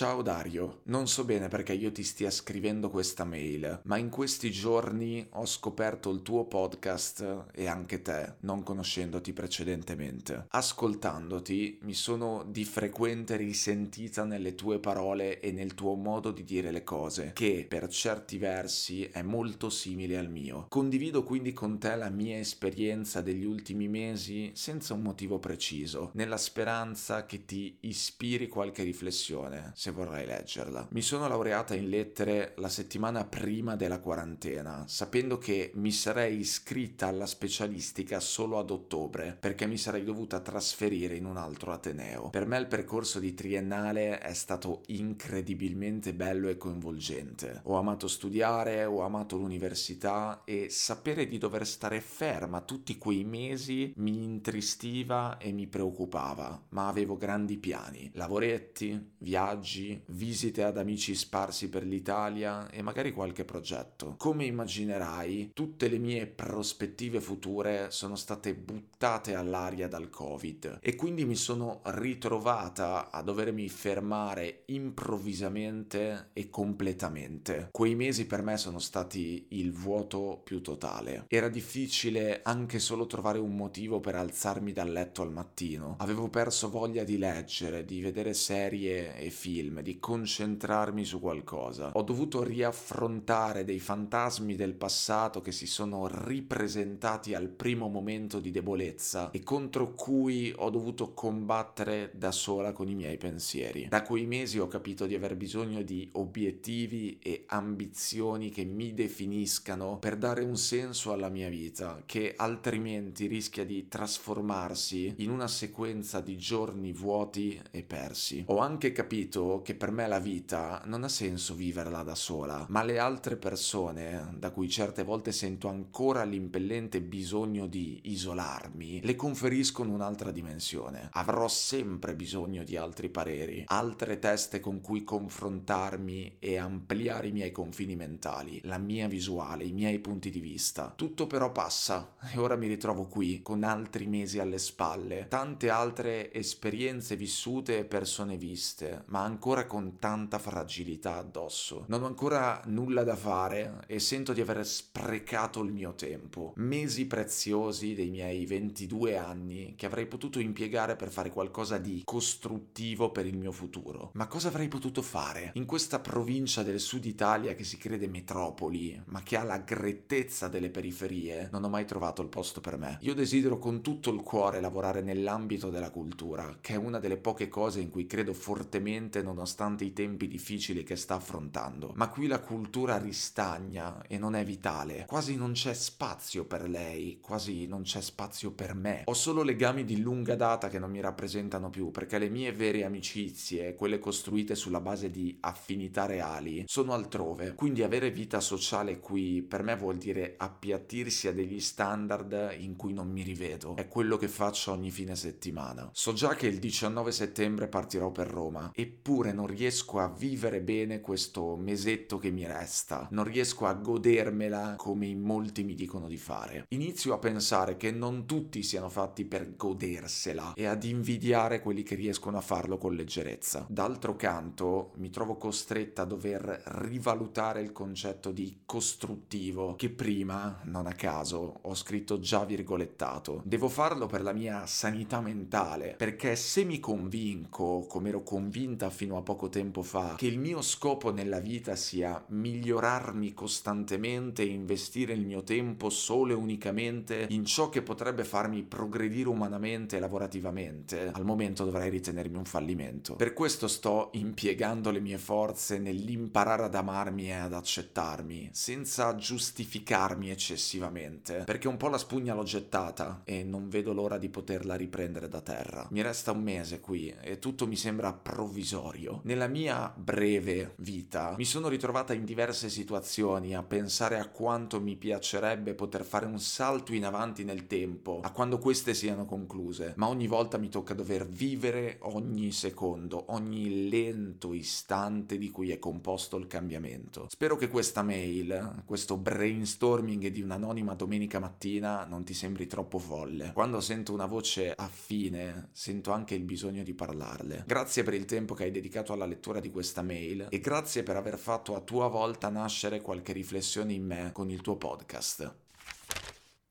Ciao Dario, non so bene perché io ti stia scrivendo questa mail, ma in questi giorni ho scoperto il tuo podcast e anche te, non conoscendoti precedentemente. Ascoltandoti mi sono di frequente risentita nelle tue parole e nel tuo modo di dire le cose, che per certi versi è molto simile al mio. Condivido quindi con te la mia esperienza degli ultimi mesi senza un motivo preciso, nella speranza che ti ispiri qualche riflessione se vorrai leggerla. Mi sono laureata in lettere la settimana prima della quarantena, sapendo che mi sarei iscritta alla specialistica solo ad ottobre, perché mi sarei dovuta trasferire in un altro ateneo. Per me il percorso di triennale è stato incredibilmente bello e coinvolgente. Ho amato studiare, ho amato l'università e sapere di dover stare ferma tutti quei mesi mi intristiva e mi preoccupava, ma avevo grandi piani. Lavoretti, viaggi, viaggi, visite ad amici sparsi per l'Italia e magari qualche progetto. Come immaginerai, tutte le mie prospettive future sono state buttate all'aria dal Covid e quindi mi sono ritrovata a dovermi fermare improvvisamente e completamente. Quei mesi per me sono stati il vuoto più totale. Era difficile anche solo trovare un motivo per alzarmi dal letto al mattino. Avevo perso voglia di leggere, di vedere serie e film film, di concentrarmi su qualcosa. Ho dovuto riaffrontare dei fantasmi del passato che si sono ripresentati al primo momento di debolezza e contro cui ho dovuto combattere da sola con i miei pensieri. Da quei mesi ho capito di aver bisogno di obiettivi e ambizioni che mi definiscano per dare un senso alla mia vita, che altrimenti rischia di trasformarsi in una sequenza di giorni vuoti e persi. Ho anche capito che per me la vita non ha senso viverla da sola, ma le altre persone, da cui certe volte sento ancora l'impellente bisogno di isolarmi, le conferiscono un'altra dimensione. Avrò sempre bisogno di altri pareri, altre teste con cui confrontarmi e ampliare i miei confini mentali, la mia visuale, i miei punti di vista. Tutto però passa e ora mi ritrovo qui con altri mesi alle spalle, tante altre esperienze vissute e persone viste, ma anche ancora con tanta fragilità addosso. Non ho ancora nulla da fare e sento di aver sprecato il mio tempo. Mesi preziosi dei miei 22 anni che avrei potuto impiegare per fare qualcosa di costruttivo per il mio futuro. Ma cosa avrei potuto fare? In questa provincia del sud Italia che si crede metropoli, ma che ha la grettezza delle periferie, non ho mai trovato il posto per me. Io desidero con tutto il cuore lavorare nell'ambito della cultura, che è una delle poche cose in cui credo fortemente nonostante i tempi difficili che sta affrontando. Ma qui la cultura ristagna e non è vitale. Quasi non c'è spazio per lei, quasi non c'è spazio per me. Ho solo legami di lunga data che non mi rappresentano più, perché le mie vere amicizie, quelle costruite sulla base di affinità reali, sono altrove. Quindi avere vita sociale qui per me vuol dire appiattirsi a degli standard in cui non mi rivedo. È quello che faccio ogni fine settimana. So già che il 19 settembre partirò per Roma, eppure eppure non riesco a vivere bene questo mesetto che mi resta, non riesco a godermela come in molti mi dicono di fare. Inizio a pensare che non tutti siano fatti per godersela e ad invidiare quelli che riescono a farlo con leggerezza. D'altro canto mi trovo costretta a dover rivalutare il concetto di costruttivo che prima, non a caso, ho scritto già virgolettato. Devo farlo per la mia sanità mentale, perché se mi convinco, come ero convinta fino fino a poco tempo fa che il mio scopo nella vita sia migliorarmi costantemente e investire il mio tempo solo e unicamente in ciò che potrebbe farmi progredire umanamente e lavorativamente, al momento dovrei ritenermi un fallimento. Per questo sto impiegando le mie forze nell'imparare ad amarmi e ad accettarmi, senza giustificarmi eccessivamente, perché un po' la spugna l'ho gettata e non vedo l'ora di poterla riprendere da terra. Mi resta un mese qui e tutto mi sembra provvisorio serio. Nella mia breve vita mi sono ritrovata in diverse situazioni a pensare a quanto mi piacerebbe poter fare un salto in avanti nel tempo, a quando queste siano concluse, ma ogni volta mi tocca dover vivere ogni secondo, ogni lento istante di cui è composto il cambiamento. Spero che questa mail, questo brainstorming di un'anonima domenica mattina non ti sembri troppo folle. Quando sento una voce affine, sento anche il bisogno di parlarle. Grazie per il tempo che hai dedicato dedicato alla lettura di questa mail e grazie per aver fatto a tua volta nascere qualche riflessione in me con il tuo podcast.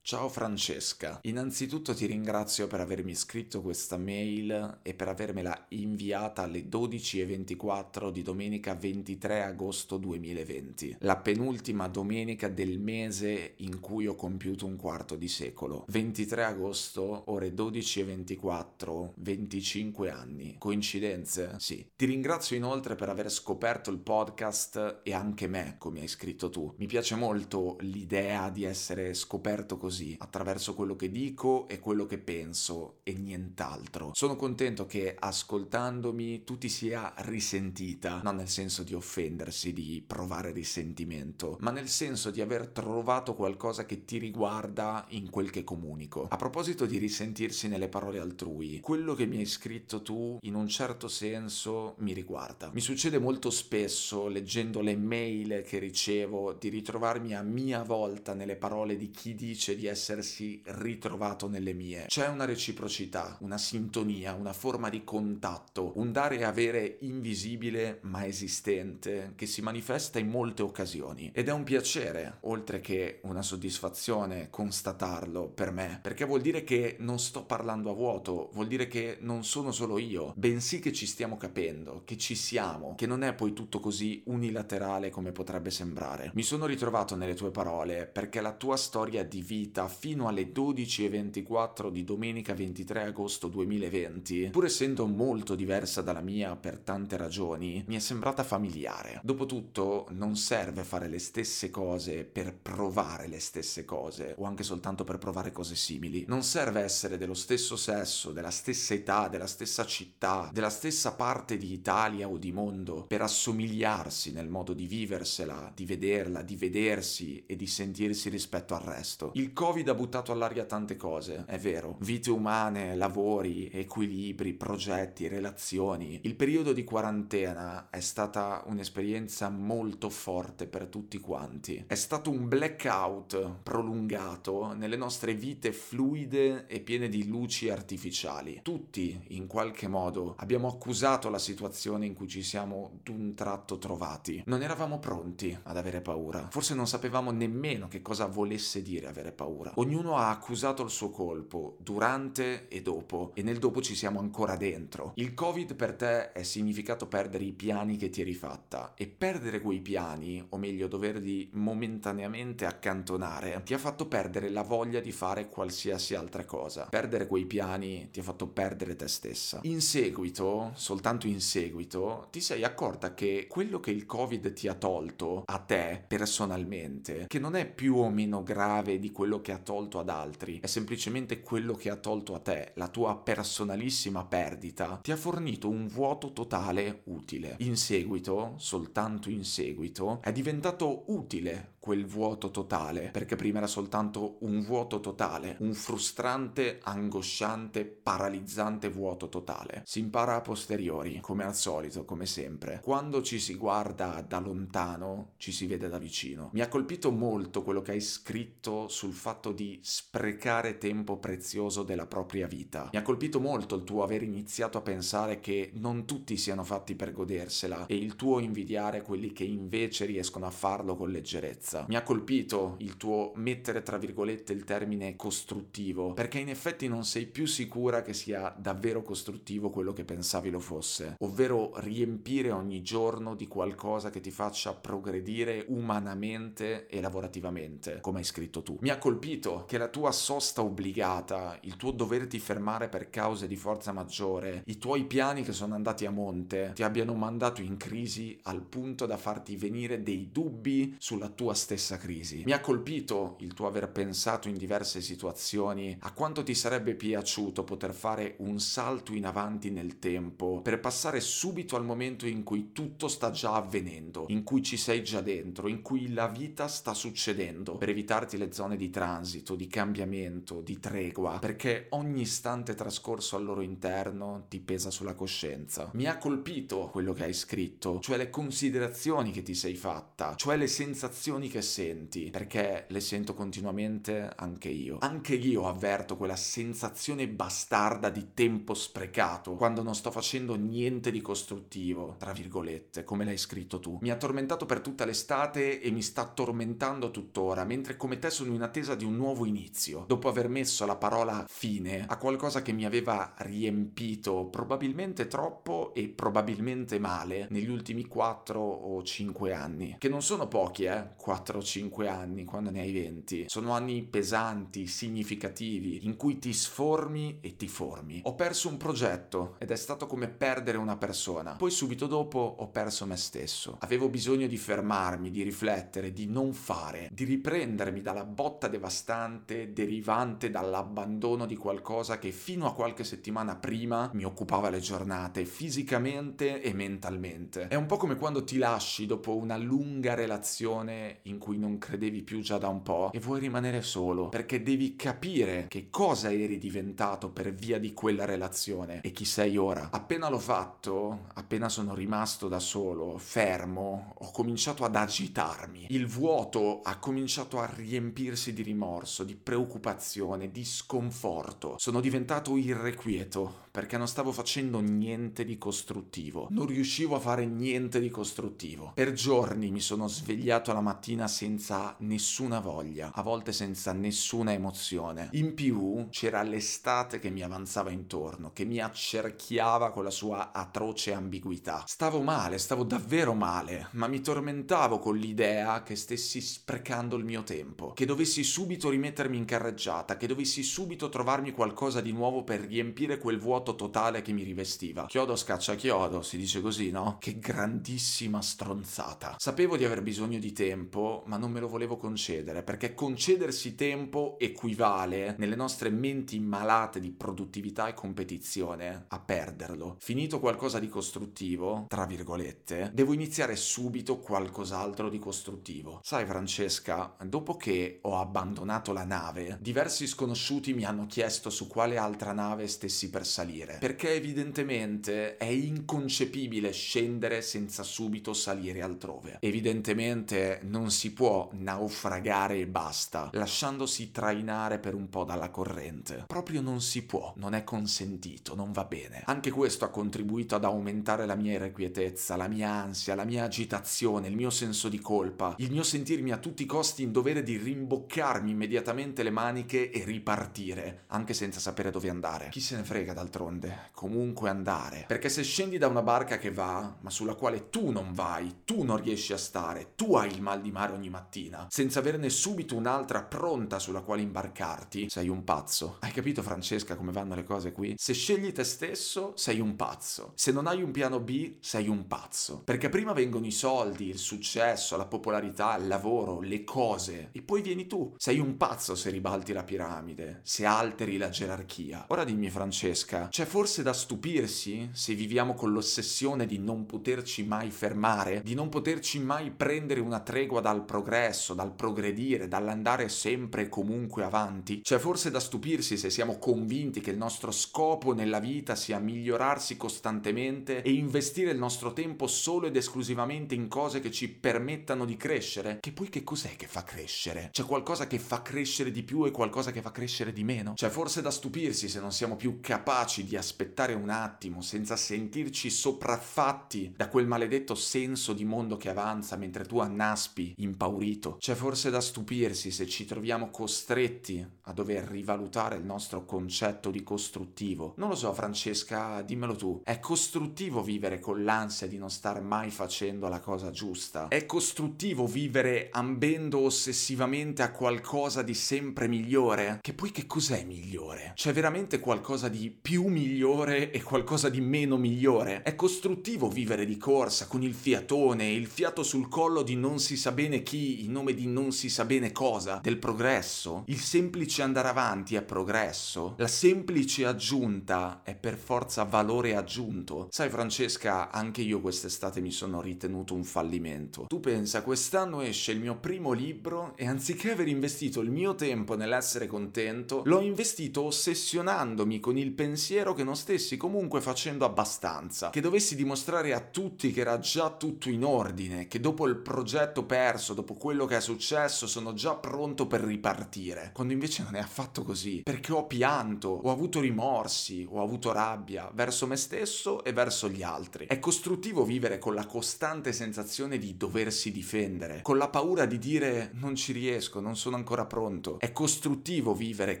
Ciao Francesca, innanzitutto ti ringrazio per avermi scritto questa mail e per avermela inviata alle 12.24 di domenica 23 agosto 2020, la penultima domenica del mese in cui ho compiuto un quarto di secolo. 23 agosto, ore 12.24, 25 anni. Coincidenze? Sì. Ti ringrazio inoltre per aver scoperto il podcast e anche me, come hai scritto tu. Mi piace molto l'idea di essere scoperto così così, attraverso quello che dico e quello che penso e nient'altro. Sono contento che ascoltandomi tu ti sia risentita, non nel senso di offendersi, di provare risentimento, ma nel senso di aver trovato qualcosa che ti riguarda in quel che comunico. A proposito di risentirsi nelle parole altrui, quello che mi hai scritto tu in un certo senso mi riguarda. Mi succede molto spesso leggendo le mail che ricevo di ritrovarmi a mia volta nelle parole di chi dice essersi ritrovato nelle mie. C'è una reciprocità, una sintonia, una forma di contatto, un dare e avere invisibile ma esistente che si manifesta in molte occasioni. Ed è un piacere, oltre che una soddisfazione, constatarlo per me, perché vuol dire che non sto parlando a vuoto, vuol dire che non sono solo io, bensì che ci stiamo capendo, che ci siamo, che non è poi tutto così unilaterale come potrebbe sembrare. Mi sono ritrovato nelle tue parole perché la tua storia di vita vita fino alle 12.24 di domenica 23 agosto 2020, pur essendo molto diversa dalla mia per tante ragioni, mi è sembrata familiare. Dopotutto non serve fare le stesse cose per provare le stesse cose, o anche soltanto per provare cose simili. Non serve essere dello stesso sesso, della stessa età, della stessa città, della stessa parte di Italia o di mondo per assomigliarsi nel modo di viversela, di vederla, di vedersi e di sentirsi rispetto al resto. Il Covid ha buttato all'aria tante cose, è vero. Vite umane, lavori, equilibri, progetti, relazioni. Il periodo di quarantena è stata un'esperienza molto forte per tutti quanti. È stato un blackout prolungato nelle nostre vite fluide e piene di luci artificiali. Tutti, in qualche modo, abbiamo accusato la situazione in cui ci siamo d'un tratto trovati. Non eravamo pronti ad avere paura. Forse non sapevamo nemmeno che cosa volesse dire avere paura paura. Ognuno ha accusato il suo colpo, durante e dopo, e nel dopo ci siamo ancora dentro. Il Covid per te è significato perdere i piani che ti eri fatta, e perdere quei piani, o meglio doverli momentaneamente accantonare, ti ha fatto perdere la voglia di fare qualsiasi altra cosa. Perdere quei piani ti ha fatto perdere te stessa. In seguito, soltanto in seguito, ti sei accorta che quello che il Covid ti ha tolto a te personalmente, che non è più o meno grave di quello quello che ha tolto ad altri, è semplicemente quello che ha tolto a te, la tua personalissima perdita, ti ha fornito un vuoto totale utile. In seguito, soltanto in seguito, è diventato utile quel vuoto totale, perché prima era soltanto un vuoto totale, un frustrante, angosciante, paralizzante vuoto totale. Si impara a posteriori, come al solito, come sempre. Quando ci si guarda da lontano, ci si vede da vicino. Mi ha colpito molto quello che hai scritto sul fatto di sprecare tempo prezioso della propria vita. Mi ha colpito molto il tuo aver iniziato a pensare che non tutti siano fatti per godersela e il tuo invidiare quelli che invece riescono a farlo con leggerezza abbastanza. Mi ha colpito il tuo mettere tra virgolette il termine costruttivo, perché in effetti non sei più sicura che sia davvero costruttivo quello che pensavi lo fosse, ovvero riempire ogni giorno di qualcosa che ti faccia progredire umanamente e lavorativamente, come hai scritto tu. Mi ha colpito che la tua sosta obbligata, il tuo doverti fermare per cause di forza maggiore, i tuoi piani che sono andati a monte, ti abbiano mandato in crisi al punto da farti venire dei dubbi sulla tua stessa crisi. Mi ha colpito il tuo aver pensato in diverse situazioni a quanto ti sarebbe piaciuto poter fare un salto in avanti nel tempo per passare subito al momento in cui tutto sta già avvenendo, in cui ci sei già dentro, in cui la vita sta succedendo, per evitarti le zone di transito, di cambiamento, di tregua, perché ogni istante trascorso al loro interno ti pesa sulla coscienza. Mi ha colpito quello che hai scritto, cioè le considerazioni che ti sei fatta, cioè le sensazioni che che senti, perché le sento continuamente anche io. Anche io avverto quella sensazione bastarda di tempo sprecato quando non sto facendo niente di costruttivo, tra virgolette, come l'hai scritto tu. Mi ha tormentato per tutta l'estate e mi sta tormentando tuttora, mentre come te sono in attesa di un nuovo inizio, dopo aver messo la parola fine a qualcosa che mi aveva riempito probabilmente troppo e probabilmente male negli ultimi 4 o 5 anni, che non sono pochi, eh, 4 o 5 anni quando ne hai 20. Sono anni pesanti, significativi, in cui ti sformi e ti formi. Ho perso un progetto ed è stato come perdere una persona. Poi subito dopo ho perso me stesso. Avevo bisogno di fermarmi, di riflettere, di non fare, di riprendermi dalla botta devastante derivante dall'abbandono di qualcosa che fino a qualche settimana prima mi occupava le giornate fisicamente e mentalmente. È un po' come quando ti lasci dopo una lunga relazione in cui non credevi più già da un po' e vuoi rimanere solo perché devi capire che cosa eri diventato per via di quella relazione e chi sei ora. Appena l'ho fatto, appena sono rimasto da solo, fermo, ho cominciato ad agitarmi. Il vuoto ha cominciato a riempirsi di rimorso, di preoccupazione, di sconforto. Sono diventato irrequieto perché non stavo facendo niente di costruttivo. Non riuscivo a fare niente di costruttivo. Per giorni mi sono svegliato la mattina senza nessuna voglia, a volte senza nessuna emozione. In più c'era l'estate che mi avanzava intorno, che mi accerchiava con la sua atroce ambiguità. Stavo male, stavo davvero male, ma mi tormentavo con l'idea che stessi sprecando il mio tempo, che dovessi subito rimettermi in carreggiata, che dovessi subito trovarmi qualcosa di nuovo per riempire quel vuoto vuoto totale che mi rivestiva. Chiodo scaccia chiodo, si dice così, no? Che grandissima stronzata. Sapevo di aver bisogno di tempo, ma non me lo volevo concedere, perché concedersi tempo equivale, nelle nostre menti malate di produttività e competizione, a perderlo. Finito qualcosa di costruttivo, tra virgolette, devo iniziare subito qualcos'altro di costruttivo. Sai Francesca, dopo che ho abbandonato la nave, diversi sconosciuti mi hanno chiesto su quale altra nave stessi per salire salire, perché evidentemente è inconcepibile scendere senza subito salire altrove. Evidentemente non si può naufragare e basta, lasciandosi trainare per un po' dalla corrente. Proprio non si può, non è consentito, non va bene. Anche questo ha contribuito ad aumentare la mia irrequietezza, la mia ansia, la mia agitazione, il mio senso di colpa, il mio sentirmi a tutti i costi in dovere di rimboccarmi immediatamente le maniche e ripartire, anche senza sapere dove andare. Chi se ne frega d'altronde? D'altronde, comunque andare. Perché se scendi da una barca che va, ma sulla quale tu non vai, tu non riesci a stare, tu hai il mal di mare ogni mattina, senza averne subito un'altra pronta sulla quale imbarcarti, sei un pazzo. Hai capito Francesca come vanno le cose qui? Se scegli te stesso, sei un pazzo. Se non hai un piano B, sei un pazzo. Perché prima vengono i soldi, il successo, la popolarità, il lavoro, le cose, e poi vieni tu. Sei un pazzo se ribalti la piramide, se alteri la gerarchia. Ora dimmi Francesca, c'è forse da stupirsi se viviamo con l'ossessione di non poterci mai fermare, di non poterci mai prendere una tregua dal progresso, dal progredire, dall'andare sempre e comunque avanti. C'è forse da stupirsi se siamo convinti che il nostro scopo nella vita sia migliorarsi costantemente e investire il nostro tempo solo ed esclusivamente in cose che ci permettano di crescere. Che poi che cos'è che fa crescere? C'è qualcosa che fa crescere di più e qualcosa che fa crescere di meno? C'è forse da stupirsi se non siamo più capaci di aspettare un attimo senza sentirci sopraffatti da quel maledetto senso di mondo che avanza mentre tu annaspi impaurito. C'è forse da stupirsi se ci troviamo costretti a dover rivalutare il nostro concetto di costruttivo. Non lo so, Francesca, dimmelo tu. È costruttivo vivere con l'ansia di non star mai facendo la cosa giusta? È costruttivo vivere ambendo ossessivamente a qualcosa di sempre migliore? Che poi che cos'è migliore? C'è veramente qualcosa di più migliore e qualcosa di meno migliore. È costruttivo vivere di corsa con il fiatone, il fiato sul collo di non si sa bene chi, in nome di non si sa bene cosa, del progresso. Il semplice andare avanti è progresso. La semplice aggiunta è per forza valore aggiunto. Sai Francesca, anche io quest'estate mi sono ritenuto un fallimento. Tu pensa, quest'anno esce il mio primo libro e anziché aver investito il mio tempo nell'essere contento, l'ho investito ossessionandomi con il pensiero pensiero che non stessi comunque facendo abbastanza, che dovessi dimostrare a tutti che era già tutto in ordine, che dopo il progetto perso, dopo quello che è successo, sono già pronto per ripartire, quando invece non è affatto così, perché ho pianto, ho avuto rimorsi, ho avuto rabbia verso me stesso e verso gli altri. È costruttivo vivere con la costante sensazione di doversi difendere, con la paura di dire non ci riesco, non sono ancora pronto. È costruttivo vivere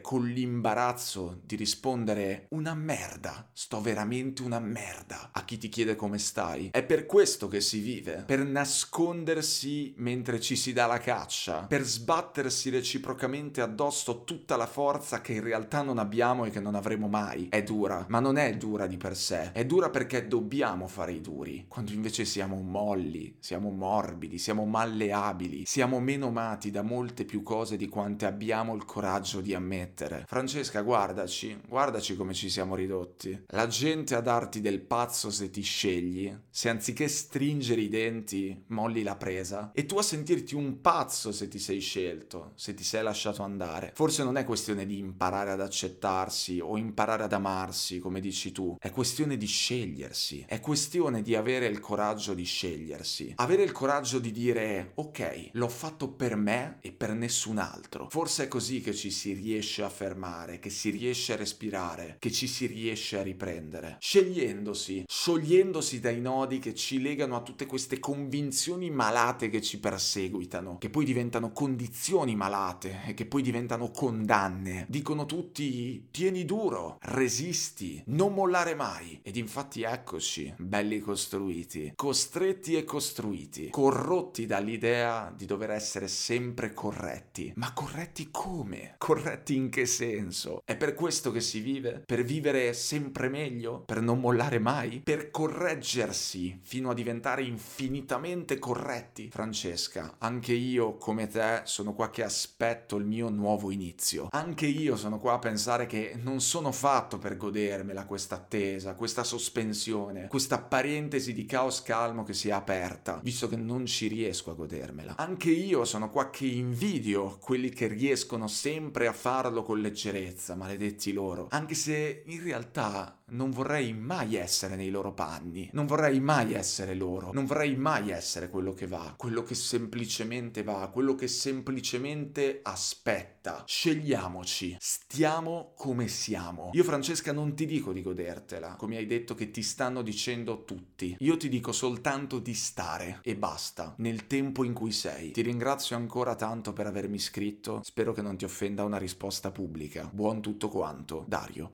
con l'imbarazzo di rispondere una merda, sto veramente una merda a chi ti chiede come stai. È per questo che si vive, per nascondersi mentre ci si dà la caccia, per sbattersi reciprocamente addosso tutta la forza che in realtà non abbiamo e che non avremo mai. È dura, ma non è dura di per sé, è dura perché dobbiamo fare i duri, quando invece siamo molli, siamo morbidi, siamo malleabili, siamo meno mati da molte più cose di quante abbiamo il coraggio di ammettere. Francesca, guardaci, guardaci come ci siamo ridotti. La gente a darti del pazzo se ti scegli, se anziché stringere i denti molli la presa, e tu a sentirti un pazzo se ti sei scelto, se ti sei lasciato andare. Forse non è questione di imparare ad accettarsi o imparare ad amarsi, come dici tu, è questione di scegliersi, è questione di avere il coraggio di scegliersi, avere il coraggio di dire ok, l'ho fatto per me e per nessun altro. Forse è così che ci si riesce a fermare, che si riesce a respirare, che ci si riesce a riprendere, scegliendosi, sciogliendosi dai nodi che ci legano a tutte queste convinzioni malate che ci perseguitano, che poi diventano condizioni malate e che poi diventano condanne. Dicono tutti tieni duro, resisti, non mollare mai. Ed infatti eccoci, belli costruiti, costretti e costruiti, corrotti dall'idea di dover essere sempre corretti. Ma corretti come? Corretti in che senso? È per questo che si vive? Per vivere sempre meglio? Per non mollare mai? Per correggersi fino a diventare infinitamente corretti? Francesca, anche io come te sono qua che aspetto il mio nuovo inizio. Anche io sono qua a pensare che non sono fatto per godermela questa attesa, questa sospensione, questa parentesi di caos calmo che si è aperta, visto che non ci riesco a godermela. Anche io sono qua che invidio quelli che riescono sempre a farlo con leggerezza, maledetti loro, anche se in realtà non vorrei mai essere nei loro panni, non vorrei mai essere loro, non vorrei mai essere quello che va, quello che semplicemente va, quello che semplicemente aspetta. Scegliamoci, stiamo come siamo. Io Francesca non ti dico di godertela, come hai detto che ti stanno dicendo tutti. Io ti dico soltanto di stare e basta, nel tempo in cui sei. Ti ringrazio ancora tanto per avermi scritto, spero che non ti offenda una risposta pubblica. Buon tutto quanto, Dario.